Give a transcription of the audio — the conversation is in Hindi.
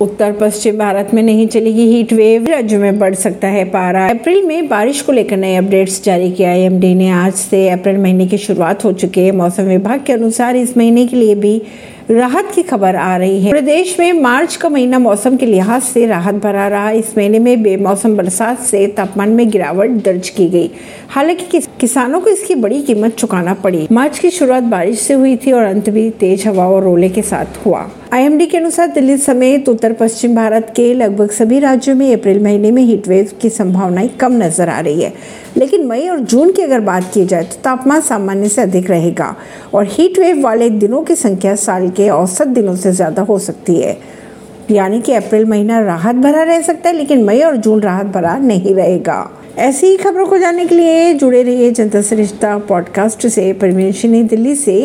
उत्तर पश्चिम भारत में नहीं चलेगी हीट वेव राज्यों में बढ़ सकता है पारा। अप्रैल में बारिश को लेकर नए अपडेट्स जारी किया आईएमडी ने आज से अप्रैल महीने की शुरुआत हो चुकी है। मौसम विभाग के अनुसार इस महीने के लिए भी राहत की खबर आ रही है। प्रदेश में मार्च का महीना मौसम के लिहाज से राहत भरा रहा। इस महीने में बेमौसम बरसात से तापमान में गिरावट दर्ज की गई। हालाँकि किसानों को इसकी बड़ी कीमत चुकाना पड़ी। मार्च की शुरुआत बारिश से हुई थी और अंत भी तेज हवा और रोले के साथ हुआ। आईएमडी के अनुसार दिल्ली समेत उत्तर पश्चिम भारत के लगभग सभी राज्यों में अप्रैल महीने में हीटवेव की संभावनाएँ कम नज़र आ रही है। लेकिन मई और जून की अगर बात की जाए तो तापमान सामान्य से अधिक रहेगा और हीटवेव वाले दिनों की संख्या साल के औसत दिनों से ज़्यादा हो सकती है। यानी कि अप्रैल महीना राहत भरा रह सकता है, लेकिन मई और जून राहत भरा नहीं रहेगा। ऐसी ही खबरों को जानने के लिए जुड़े रहिए जनता सरिश्ता पॉडकास्ट से। परमेश दिल्ली से